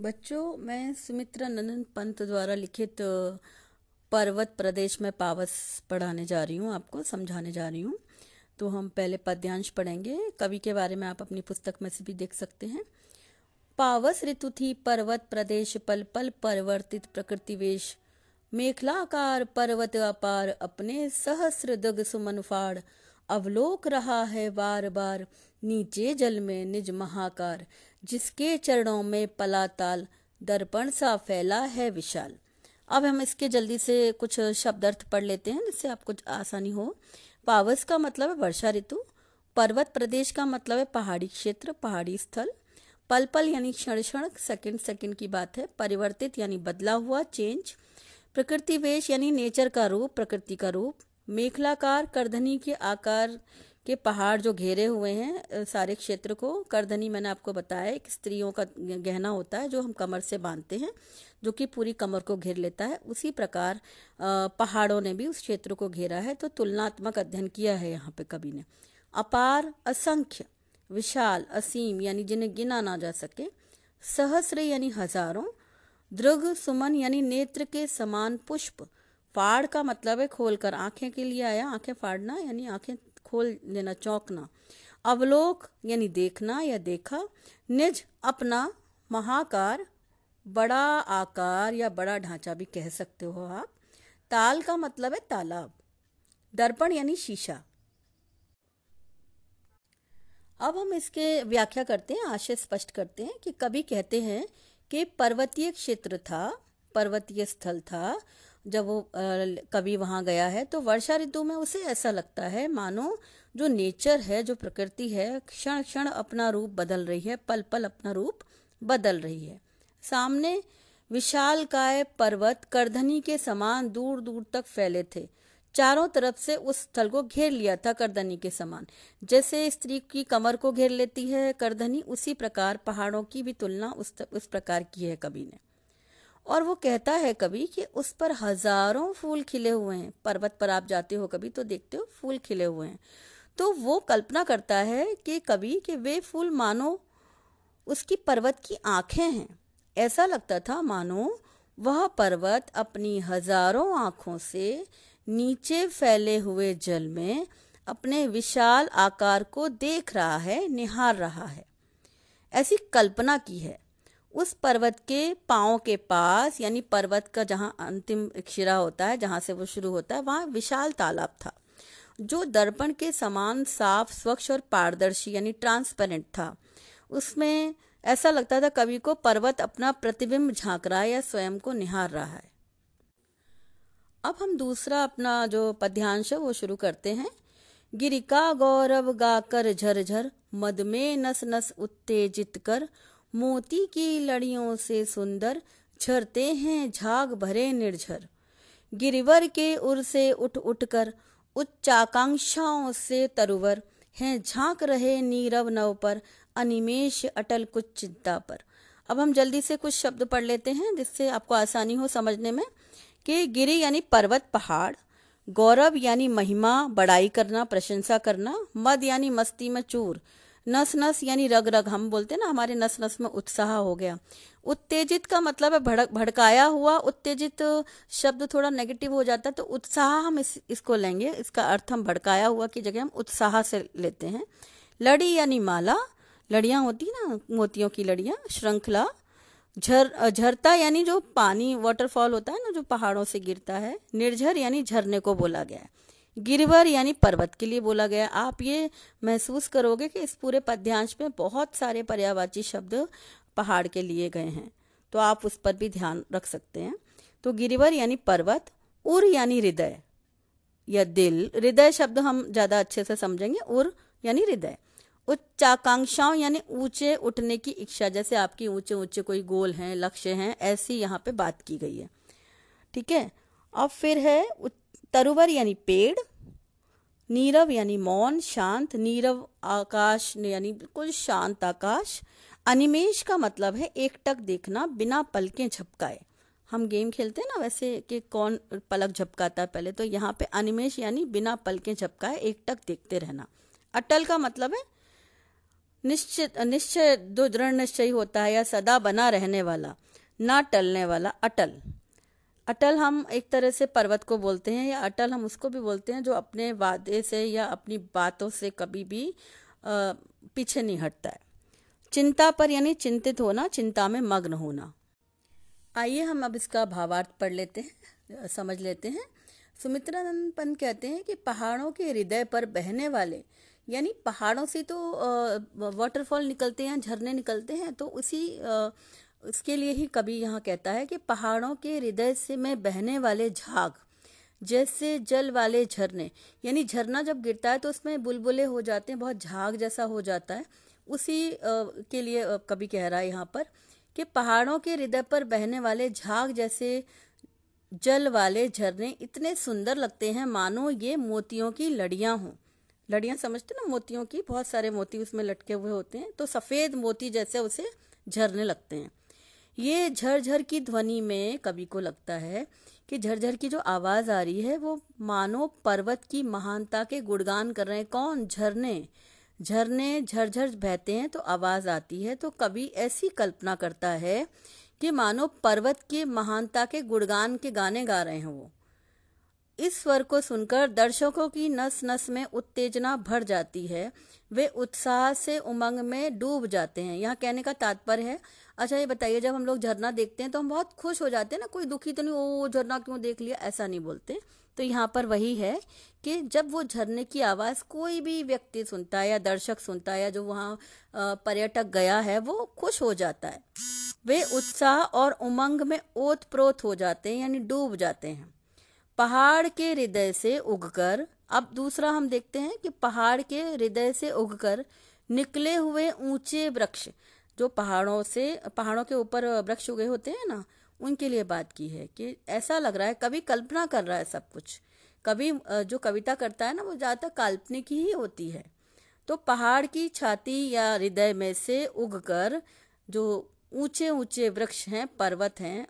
बच्चों, मैं सुमित्रा नंदन पंत द्वारा लिखित पर्वत प्रदेश में पावस पढ़ाने जा रही हूँ, आपको समझाने जा रही हूँ। तो हम पहले पद्यांश पढ़ेंगे। कवि के बारे में आप अपनी पुस्तक में से भी देख सकते हैं। पावस ऋतु थी पर्वत प्रदेश, पल पल परिवर्तित प्रकृति वेश। मेखलाकार पर्वत अपार, अपने सहस्र दग सुमन फाड़। अवलोक रहा है बार बार, नीचे जल में निज महाकार। जिसके चरणों में पलाताल, दर्पण सा फैला है विशाल। अब हम इसके जल्दी से कुछ शब्द अर्थ पढ़ लेते हैं, जिससे आपको आसानी हो। पावस का मतलब है वर्षा ऋतु, पर्वत प्रदेश का मतलब है पहाड़ी क्षेत्र, पहाड़ी स्थल। पल पल यानी क्षण क्षण सेकंड सेकंड की बात है। परिवर्तित यानी बदला हुआ, चेंज। प्रकृति वेश यानी नेचर का रूप, प्रकृति का रूप। मेखलाकार करधनी के आकार के पहाड़ जो घेरे हुए हैं सारे क्षेत्र को, करधनी मैंने आपको बताया कि स्त्रियों का गहना होता है, जो हम कमर से बांधते हैं, जो कि पूरी कमर को घेर लेता है। उसी प्रकार पहाड़ों ने भी उस क्षेत्र को घेरा है तो तुलनात्मक अध्ययन किया है यहाँ पे कवि ने। अपार, असंख्य, विशाल, असीम, यानी जिन्हें गिना ना जा सके, सहस्र यानी हज़ारों, दृग, सुमन यानी नेत्र के समान पुष्प, फाड़ का मतलब है खोलकर आँखें के लिए आया, आँखें फाड़ना, यानी आँखें खोल लेना, चौंकना। अवलोक, यानी देखना या देखा, निज अपना महाकार, बड़ा आकार या बड़ा ढांचा भी कह सकते हो आप। ताल का मतलब है तालाब। दर्पण, यानी शीशा। अब हम इसके व्याख्या करते हैं, आशय स्पष्ट करते हैं कि कभी कहते हैं कि पर्वतीय क्षेत्र था, पर्वतीय स्थल था जब वो कभी वहाँ गया है तो वर्षा ऋतु में उसे ऐसा लगता है मानो जो नेचर है जो प्रकृति है क्षण क्षण अपना रूप बदल रही है पल पल अपना रूप बदल रही है। सामने विशाल काय पर्वत करधनी के समान दूर दूर तक फैले थे। चारों तरफ़ से उस स्थल को घेर लिया था करधनी के समान। जैसे स्त्री की कमर को घेर लेती है करधनी उसी प्रकार पहाड़ों की भी तुलना उस, उस प्रकार की है कवि ने। और वो कहता है कभी कि उस पर हज़ारों फूल खिले हुए हैं। पर्वत पर आप जाते हो कभी तो देखते हो फूल खिले हुए हैं। तो वो कल्पना करता है कि कभी कि वे फूल मानो, उसकी पर्वत की आँखें हैं। ऐसा लगता था, मानो, वह पर्वत अपनी हज़ारों आँखों से नीचे फैले हुए जल में अपने विशाल आकार को देख रहा है, निहार रहा है। ऐसी कल्पना की है। उस पर्वत के पाओ के पास, यानी पर्वत का जहाँ अंतिम शिरा होता है, जहाँ से वो शुरू होता है, वहाँ विशाल तालाब था, जो दर्पण के समान साफ़, स्वच्छ और पारदर्शी, यानी ट्रांसपेरेंट था। उसमें ऐसा लगता था कवि को पर्वत अपना प्रतिबिंब झाँक रहा है या स्वयं को निहार रहा है। अब हम दूसरा अपना जो पद्यांश है, वो शुरू करते हैं। गिरिका गौरव गाकर झरझर, मद में नस नस उत्तेजित कर मोती की लड़ियों से सुंदर झरते हैं झाग भरे निर्झर। गिरिवर के उर से उठ उठ कर उच्चाकांक्षाओं से तरुवर हैं झाँक रहे नीरव नव पर अनिमेश अटल कुछ चिंता पर। अब हम जल्दी से कुछ शब्द पढ़ लेते हैं जिससे आपको आसानी हो समझने में कि गिरी यानी पर्वत, पहाड़, गौरव यानी महिमा, बड़ाई करना, प्रशंसा करना, मद यानी मस्ती में चूर नस नस यानी रग रग हम बोलते हैं ना, हमारे नस नस में उत्साह हो गया। उत्तेजित का मतलब है भड़क, भड़काया हुआ, उत्तेजित शब्द थोड़ा नेगेटिव हो जाता है तो उत्साह हम इस, इसको लेंगे। इसका अर्थ हम भड़काया हुआ की जगह हम उत्साह से लेते हैं। लड़ी यानी माला, लड़ियाँ होती ना, मोतियों की लड़ियाँ, श्रृंखला, झर, झरता यानी जो पानी वाटरफॉल होता है ना, जो पहाड़ों से गिरता है, निर्झर यानी झरने को बोला गया है। गिरवर यानी पर्वत के लिए बोला गया। आप ये महसूस करोगे कि इस पूरे पद्यांश में बहुत सारे पर्यावाची शब्द पहाड़ के लिए गए हैं। तो आप उस पर भी ध्यान रख सकते हैं। तो गिरिवर यानी पर्वत, उर यानी हृदय। या दिल। हृदय शब्द हम ज़्यादा अच्छे से समझेंगे। उर यानी हृदय। उच्चाकांक्षाओं यानी ऊँचे उठने की इच्छा, जैसे आपकी ऊँचे ऊँचे कोई गोल हैं, लक्ष्य हैं, ऐसी यहाँ पे बात की गई है। ठीक है? अब फिर है तरुवर यानी पेड़। नीरव यानी मौन, शांत, नीरव आकाश, यानी बिल्कुल शांत आकाश। अनिमेश का मतलब है एक टक देखना बिना पलकें झपकाए। हम गेम खेलते हैं ना वैसे कि कौन पलक झपकाता है पहले तो यहाँ पे अनिमेश यानी बिना पलकें झपकाए एक टक देखते रहना। अटल का मतलब है निश्चित, निश्चय दृढ़ निश्चय होता है या सदा बना रहने वाला, ना टलने वाला, अटल। अटल हम एक तरह से पर्वत को बोलते हैं या अटल हम उसको भी बोलते हैं जो अपने वादे से या अपनी बातों से कभी भी आ, पीछे नहीं हटता है। चिंता पर यानी चिंतित होना चिंता में मग्न होना। आइए हम अब इसका भावार्थ पढ़ लेते हैं समझ लेते हैं। सुमित्रानंद पंत कहते हैं कि पहाड़ों के हृदय पर बहने वाले यानी पहाड़ों से तो वाटरफॉल निकलते हैं झरने निकलते हैं तो उसी उसके लिए ही कभी यहाँ कहता है कि पहाड़ों के हृदय से में बहने वाले झाग, जैसे जल वाले झरने। यानी झरना जब गिरता है तो उसमें बुलबुले हो जाते हैं, बहुत झाग जैसा हो जाता है। उसी के लिए कभी कह रहा है यहाँ पर कि पहाड़ों के हृदय पर बहने वाले झाग जैसे जल वाले झरने इतने सुंदर लगते हैं, मानो ये मोतियों की लड़ियाँ हों। लड़ियाँ समझते ना, मोतियों की? बहुत सारे मोती उसमें लटके हुए होते हैं तो सफ़ेद मोती जैसे उसे झरने लगते हैं। ये झरझर की ध्वनि में कवि को लगता है कि झरझर की जो आवाज़ आ रही है, वो मानो पर्वत की महानता के गुणगान कर रहे हैं। कौन? झरने। झरने झरझर बहते हैं तो आवाज़ आती है। तो कवि ऐसी कल्पना करता है कि मानो पर्वत की महानता के गुणगान के गाने गा रहे हैं वो। इस स्वर को सुनकर दर्शकों की नस नस में उत्तेजना भर जाती है। वे उत्साह से उमंग में डूब जाते हैं। यहाँ कहने का तात्पर्य है अच्छा ये बताइए, जब हम लोग झरना देखते हैं तो हम बहुत खुश हो जाते हैं ना, कोई दुखी तो नहीं, ओ, झरना क्यों देख लिया? ऐसा नहीं बोलते। तो यहाँ पर वही है कि जब वो झरने की आवाज़ कोई भी व्यक्ति सुनता है या दर्शक सुनता है या जो वहाँ पर्यटक गया है, वो खुश हो जाता है। वे उत्साह और उमंग में ओत प्रोत हो जाते हैं, यानी डूब जाते हैं। पहाड़ के हृदय से उगकर, अब दूसरा हम देखते हैं कि पहाड़ के हृदय से उगकर निकले हुए ऊँचे वृक्ष, जो पहाड़ों से, पहाड़ों के ऊपर वृक्ष उगे होते हैं ना, उनके लिए बात की है कि ऐसा लग रहा है कभी कल्पना कर रहा है सब कुछ। कभी जो कविता करता है ना, वो ज़्यादातर काल्पनिक ही होती है। तो पहाड़ की छाती या हृदय में से उगकर जो ऊँचे ऊँचे वृक्ष हैं, पर्वत हैं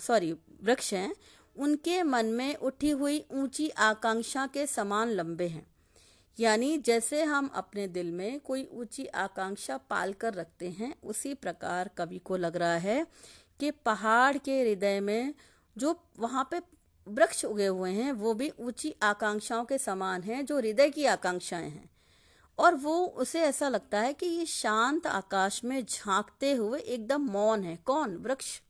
सॉरी वृक्ष हैं उनके मन में उठी हुई ऊँची आकांक्षा के समान लंबे हैं। यानी जैसे हम अपने दिल में कोई ऊँची आकांक्षा पाल कर रखते हैं, उसी प्रकार कवि को लग रहा है कि पहाड़ के हृदय में जो वहाँ पे वृक्ष उगे हुए हैं, वो भी ऊँची आकांक्षाओं के समान हैं, जो हृदय की आकांक्षाएँ हैं। और वो उसे ऐसा लगता है कि ये शांत आकाश में झांकते हुए एकदम मौन है। कौन? वृक्ष।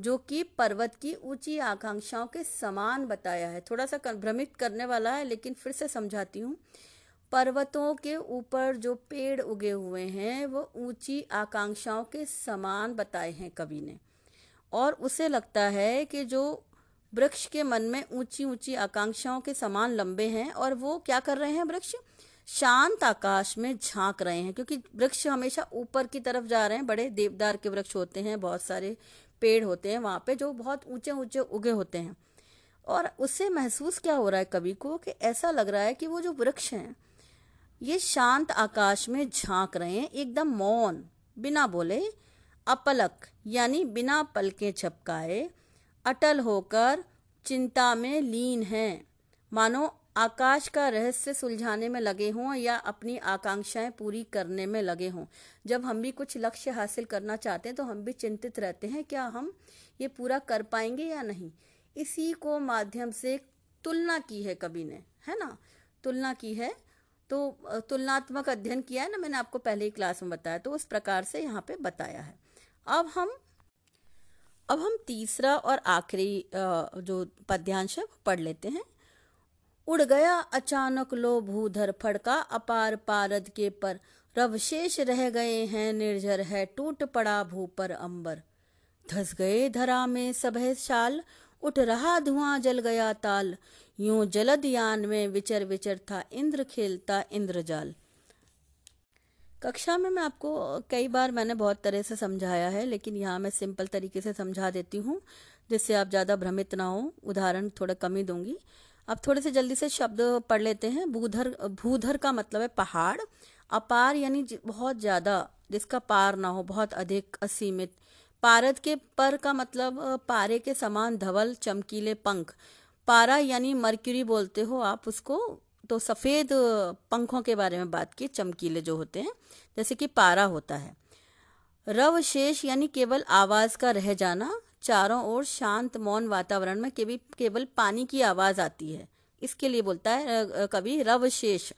जो कि पर्वत की ऊँची आकांक्षाओं के समान बताया है। थोड़ा सा भ्रमित करने वाला है, लेकिन फिर से समझाती हूँ। पर्वतों के ऊपर जो पेड़ उगे हुए हैं, वो ऊँची आकांक्षाओं के समान बताए हैं कवि ने। और उसे लगता है कि जो वृक्ष के मन में ऊँची ऊँची आकांक्षाओं के समान लंबे हैं, और वो क्या कर रहे हैं वृक्ष? शांत आकाश में झाँक रहे हैं, क्योंकि वृक्ष हमेशा ऊपर की तरफ़ जा रहे हैं। बड़े देवदार के वृक्ष होते हैं, बहुत सारे पेड़ होते हैं वहाँ पे जो बहुत ऊँचे ऊँचे उगे होते हैं। और उससे महसूस क्या हो रहा है कवि को कि ऐसा लग रहा है कि वो जो वृक्ष हैं, ये शांत आकाश में झाँक रहे हैं, एकदम मौन, बिना बोले अपलक, यानी बिना पलकें छपकाए, अटल होकर चिंता में लीन हैं। मानो आकाश का रहस्य सुलझाने में लगे हों या अपनी आकांक्षाएँ पूरी करने में लगे हों। जब हम भी कुछ लक्ष्य हासिल करना चाहते हैं तो हम भी चिंतित रहते हैं, क्या हम ये पूरा कर पाएँगे या नहीं? इसी को माध्यम से तुलना की है कवि ने, है ना? तुलना की है। तो तुलनात्मक अध्ययन किया है ना मैंने आपको पहले ही क्लास में बताया तो उस प्रकार से यहाँ पे बताया है। अब हम अब हम तीसरा और आखिरी जो पद्यांश है वो पढ़ लेते हैं। उड़ गया अचानक लो भूधर फड़का अपार पारद के पर। रवशेष रह गए हैं निर्जर है, टूट पड़ा भू पर अंबर। धस गए धरा में सभय शाल, उठ रहा धुआँ जल गया ताल। यूँ जलद यान में विचर विचर था इंद्र खेलता इंद्रजाल कक्षा में मैं आपको कई बार मैंने बहुत तरह से समझाया है, लेकिन यहाँ मैं सिंपल तरीके से समझा देती हूँ, जिससे आप ज़्यादा भ्रमित ना हो। उदाहरण थोड़ा कम दूँगी। अब थोड़े से जल्दी से शब्द पढ़ लेते हैं। भूधर भूधर का मतलब है पहाड़। अपार यानी बहुत ज़्यादा, जिसका पार ना हो, बहुत अधिक, असीमित। पारद के पर का मतलब पारे के समान धवल, चमकीले पंख। पारा यानी मर्क्यूरी बोलते हो आप उसको तो सफ़ेद पंखों के बारे में बात की चमकीले जो होते हैं, जैसे कि पारा होता है। रवशेष यानी केवल आवाज़ का रह जाना चारों ओर शांत मौन वातावरण में केवल केवल पानी की आवाज़ आती है। इसके लिए बोलता है कवि रवशेष,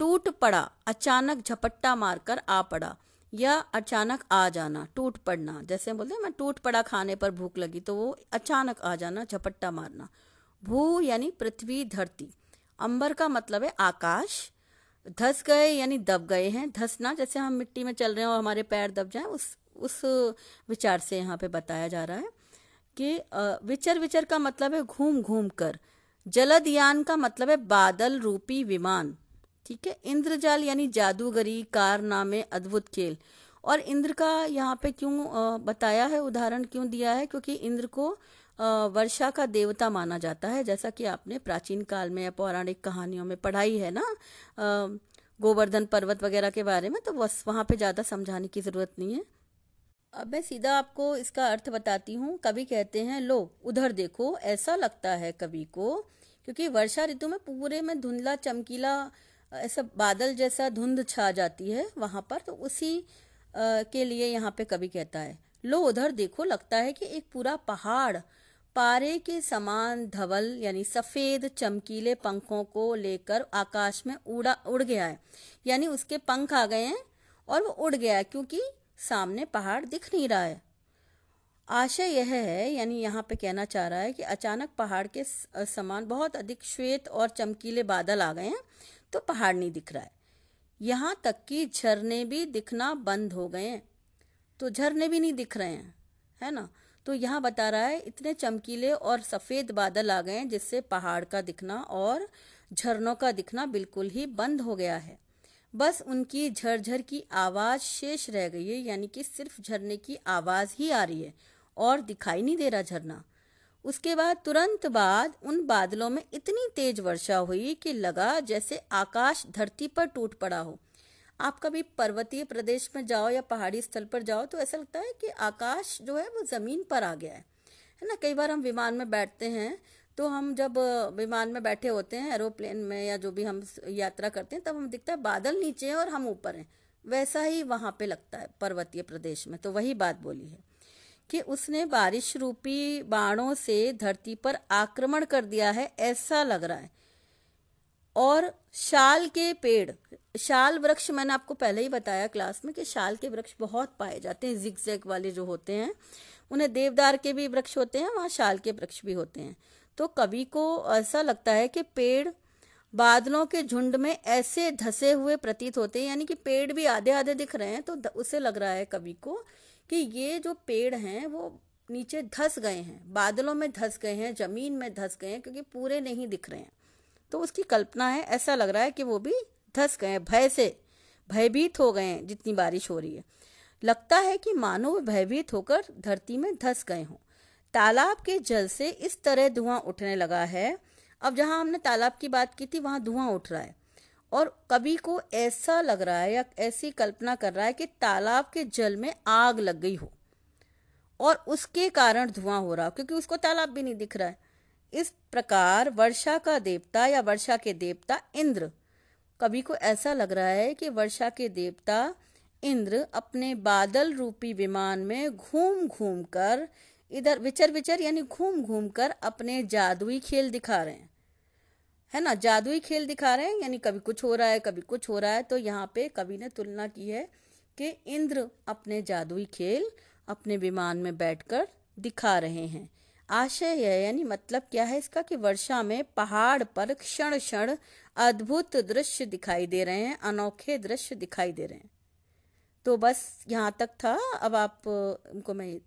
टूट पड़ा, अचानक झपट्टा मारकर आ पड़ा, या अचानक आ जाना, टूट पड़ना। जैसे बोलते हैं, मैं टूट पड़ा खाने पर भूख लगी तो वो अचानक आ जाना, झपट्टा मारना। भू यानी पृथ्वी धरती। अंबर का मतलब है आकाश। धस गए यानी दब गए हैं। धसना, जैसे हम मिट्टी में चल रहे हैं और हमारे पैर दब जाए। उस उस विचार से यहाँ पे बताया जा रहा है। कि विचर विचर का मतलब है घूम घूम कर। जलदयान का मतलब है बादल रूपी विमान। ठीक है? इंद्रजाल यानी जादूगरी कारनामे अद्भुत खेल। और इंद्र का यहाँ पे क्यों बताया है, उदाहरण क्यों दिया है? क्योंकि इंद्र को वर्षा का देवता माना जाता है, जैसा कि आपने प्राचीन काल में या पौराणिक कहानियों में पढ़ाई है ना? गोवर्धन पर्वत वगैरह के बारे में तो बस वहाँ पे ज़्यादा समझाने की ज़रूरत नहीं है। अब मैं सीधा आपको इसका अर्थ बताती हूँ। कभी कहते हैं, लो, उधर देखो, ऐसा लगता है कवि को, क्योंकि वर्षा ऋतु में पूरे में धुंधला, चमकीला, ऐसा बादल जैसा धुंध छा जाती है वहाँ पर। तो उसी के लिए यहाँ पे कवि कहता है, लो, उधर देखो, लगता है कि एक पूरा पहाड़, पारे के समान धवल, यानी सफ़ेद, चमकीले पंखों को लेकर आकाश में उड़ा, उड़ गया है। यानी उसके पंख आ गए हैं और वो उड़ गया है, क्योंकि सामने पहाड़ दिख नहीं रहा है। आशय यह है, यानी यहाँ पे कहना चाह रहा है कि अचानक पहाड़ के समान बहुत अधिक श्वेत और चमकीले बादल आ गए हैं तो पहाड़ नहीं दिख रहा है। यहाँ तक कि झरने भी दिखना बंद हो गए हैं। तो झरने भी नहीं दिख रहे हैं, है ना? तो यहाँ बता रहा है, इतने चमकीले और सफ़ेद बादल आ गए हैं, जिससे पहाड़ का दिखना और झरनों का दिखना बिल्कुल ही बंद हो गया है। बस उनकी झरझर की आवाज़ शेष रह गई है, यानी कि सिर्फ़ झरने की आवाज़ ही आ रही है और दिखाई नहीं दे रहा झरना। उसके बाद तुरंत बाद उन बादलों में इतनी तेज वर्षा हुई कि लगा जैसे आकाश धरती पर टूट पड़ा हो। आप कभी पर्वतीय प्रदेश में जाओ या पहाड़ी स्थल पर जाओ तो ऐसा लगता है कि आकाश जो है वो ज़मीन पर आ गया है। है ना? कई बार हम विमान में बैठते हैं तो हम जब विमान में बैठे होते हैं, एरोप्लेन में या जो भी हम यात्रा करते हैं, तब हम दिखता है बादल नीचे हैं और हम ऊपर हैं। वैसा ही वहाँ पे लगता है पर्वतीय प्रदेश में तो वही बात बोली है कि उसने बारिश रूपी बाणों से धरती पर आक्रमण कर दिया है, ऐसा लग रहा है। और शाल के पेड़, शाल वृक्ष मैंने आपको पहले ही बताया क्लास में कि शाल के वृक्ष बहुत पाए जाते हैं जिग जैग वाले जो होते हैं, उन्हें देवदार के भी वृक्ष होते हैं, वहाँ शाल के वृक्ष भी होते हैं। तो कवि को ऐसा लगता है कि पेड़ बादलों के झुंड में ऐसे धसे हुए प्रतीत होते हैं, यानी कि पेड़ भी आधे आधे दिख रहे हैं तो उसे लग रहा है कवि को कि ये जो पेड़ हैं, वो नीचे धस गए हैं, बादलों में धस गए हैं, ज़मीन में धस गए हैं, क्योंकि पूरे नहीं दिख रहे हैं। तो उसकी कल्पना है, ऐसा लग रहा है कि वो भी धस गए हैं, भय से, भयभीत हो गए हैं जितनी बारिश हो रही है। लगता है कि मानो भयभीत होकर धरती में धस गए हों। तालाब के जल से इस तरह धुआँ उठने लगा है। अब जहाँ हमने तालाब की बात की थी, वहाँ धुआँ उठ रहा है। और कवि को ऐसा लग रहा है या ऐसी कल्पना कर रहा है कि तालाब के जल में आग लग गई हो और उसके कारण धुआँ हो रहा हो, क्योंकि उसको तालाब भी नहीं दिख रहा है। इस प्रकार वर्षा का देवता या वर्षा के देवता इंद्र कवि को ऐसा लग रहा है कि वर्षा के देवता इंद्र अपने बादल रूपी विमान में घूम घूम कर इधर विचर विचर यानी घूम घूम कर अपने जादुई खेल दिखा रहे हैं। है ना? जादुई खेल दिखा रहे हैं, यानी कभी कुछ हो रहा है, कभी कुछ हो रहा है तो यहाँ पे कवि ने तुलना की है कि इंद्र अपने जादुई खेल अपने विमान में बैठकर दिखा रहे हैं। आशय है, यानी मतलब क्या है इसका कि वर्षा में पहाड़ पर क्षण क्षण अद्भुत दृश्य दिखाई दे रहे हैं, अनोखे दृश्य दिखाई दे रहे हैं। तो बस यहाँ तक था, अब आप उनको मैं